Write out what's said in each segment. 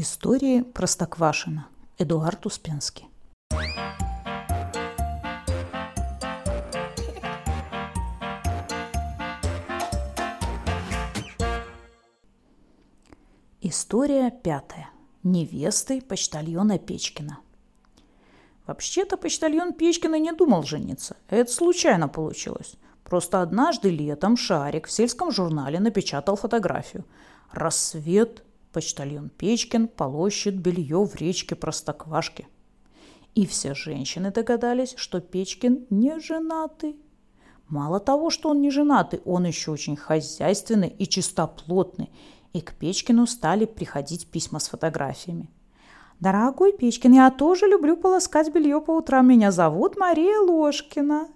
Истории Простоквашина. Эдуард Успенский. История пятая. Невесты почтальона Печкина. Вообще-то почтальон Печкина не думал жениться. Это случайно получилось. Просто однажды летом Шарик в сельском журнале напечатал фотографию. Рассвет почтальон Печкин полощет белье в речке Простоквашки. И все женщины догадались, что Печкин не женатый. Мало того, что он не женатый, он еще очень хозяйственный и чистоплотный. И к Печкину стали приходить письма с фотографиями. «Дорогой Печкин, я тоже люблю полоскать белье по утрам. Меня зовут Мария Ложкина».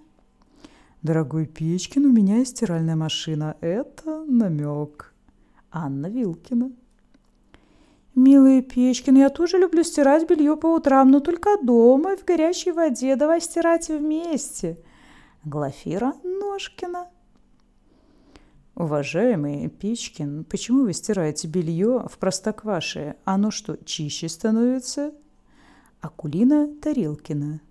«Дорогой Печкин, у меня есть стиральная машина. Это намек». Анна Вилкина. Милый Печкин, я тоже люблю стирать белье по утрам, но только дома, в горячей воде. Давай стирать вместе. Глафира Ножкина. Уважаемый Печкин, почему вы стираете белье в простокваше? Оно что, чище становится? Акулина Тарелкина.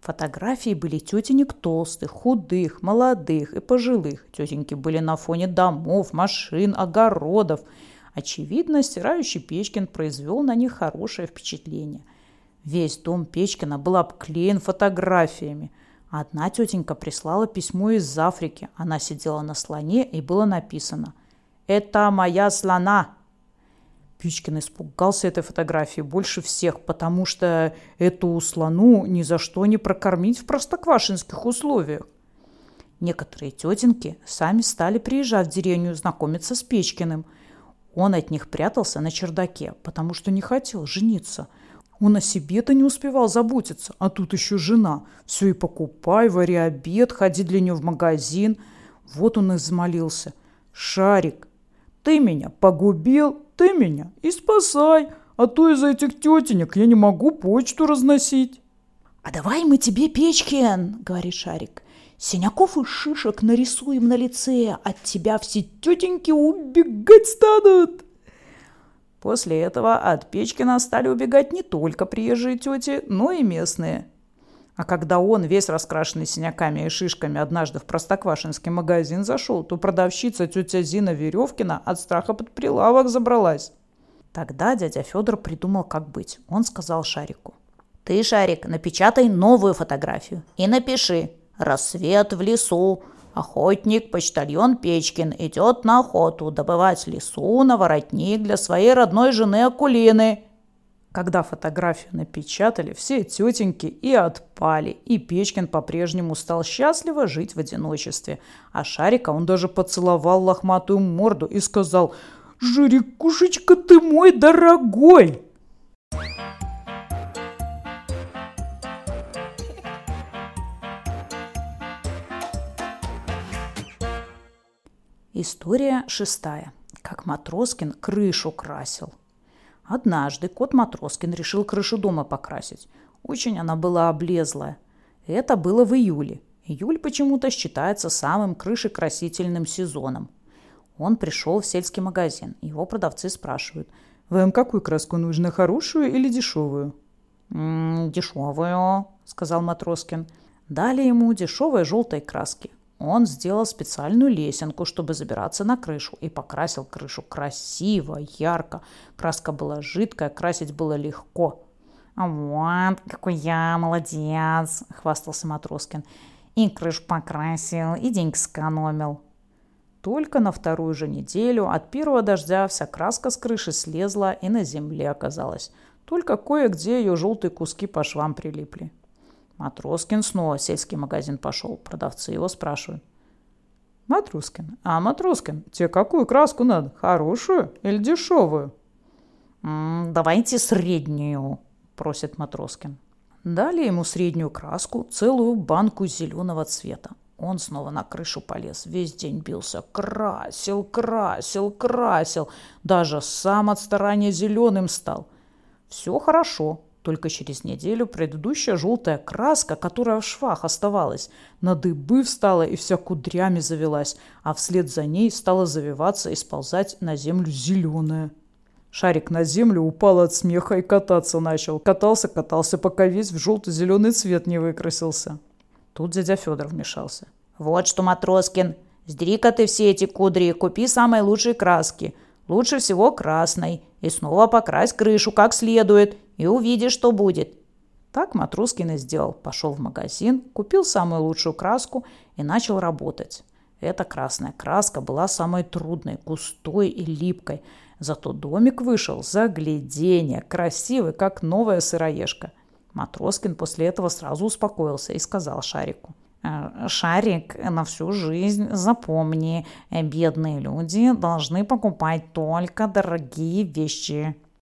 Фотографии были тетенек толстых, худых, молодых и пожилых. Тетеньки были на фоне домов, машин, огородов – Очевидно, стирающий Печкин произвел на них хорошее впечатление. Весь дом Печкина был обклеен фотографиями. Одна тетенька прислала письмо из Африки. Она сидела на слоне, и было написано «Это моя слона». Печкин испугался этой фотографии больше всех, потому что эту слону ни за что не прокормить в простоквашинских условиях. Некоторые тетеньки сами стали приезжать в деревню знакомиться с Печкиным – он от них прятался на чердаке, потому что не хотел жениться. Он о себе-то не успевал заботиться, а тут еще жена. Все и покупай, вари обед, ходи для нее в магазин. Вот он и взмолился. «Шарик, ты меня погубил, ты меня и спасай, а то из-за этих тетенек я не могу почту разносить». «А давай мы тебе, Печкин, — говорит Шарик, Синяков и шишек нарисуем на лице, от тебя все тетеньки убегать станут. После этого от Печкина стали убегать не только приезжие тети, но и местные. А когда он, весь раскрашенный синяками и шишками, однажды в простоквашинский магазин зашел, то продавщица тетя Зина Веревкина от страха под прилавок забралась. Тогда дядя Федор придумал, как быть. Он сказал Шарику. «Ты, Шарик, напечатай новую фотографию и напиши Рассвет в лесу. Охотник, почтальон Печкин, идет на охоту добывать лесу на воротник для своей родной жены Акулины. Когда фотографию напечатали, все тетеньки и отпали, и Печкин по-прежнему стал счастливо жить в одиночестве. А Шарика он даже поцеловал лохматую морду и сказал «Жирикушечка ты мой дорогой!» История шестая. Как Матроскин крышу красил. Однажды кот Матроскин решил крышу дома покрасить. Очень она была облезлая. Это было в июле. Июль почему-то считается самым крышекрасительным сезоном. Он пришел в сельский магазин. Его продавцы спрашивают. «Вам какую краску нужно, хорошую или дешевую?» «М-м, «Дешевую», — сказал Матроскин. Дали ему дешевой желтой краски. Он сделал специальную лесенку, чтобы забираться на крышу, и покрасил крышу красиво, ярко. Краска была жидкая, красить было легко. «А вот, какой я молодец!» – хвастался Матроскин. «И крышу покрасил, и деньги сэкономил». Только на вторую же неделю от первого дождя вся краска с крыши слезла и на земле оказалась. Только кое-где ее желтые куски по швам прилипли. Матроскин снова в сельский магазин пошел. Продавцы его спрашивают. «Матроскин, а Матроскин, тебе какую краску надо? Хорошую или дешевую?» «М-м, «Давайте среднюю», – просит Матроскин. Дали ему среднюю краску, целую банку зеленого цвета. Он снова на крышу полез, весь день бился. Красил, красил, красил. Даже сам от старания зеленым стал. Все хорошо, только через неделю предыдущая желтая краска, которая в швах оставалась, на дыбы встала и вся кудрями завелась, а вслед за ней стала завиваться и сползать на землю зеленая. Шарик на землю упал от смеха и кататься начал. Катался, катался, пока весь в желто-зеленый цвет не выкрасился. Тут дядя Федор вмешался. «Вот что, Матроскин, сдри-ка ты все эти кудри купи самые лучшие краски. Лучше всего красной. И снова покрась крышу как следует, и увидишь, что будет». Так Матроскин и сделал. Пошел в магазин, купил самую лучшую краску и начал работать. Эта красная краска была самой трудной, густой и липкой. Зато домик вышел загляденье, красивый, как новая сыроежка. Матроскин после этого сразу успокоился и сказал Шарику. «Э, «Шарик, на всю жизнь запомни, бедные люди должны покупать только дорогие вещи».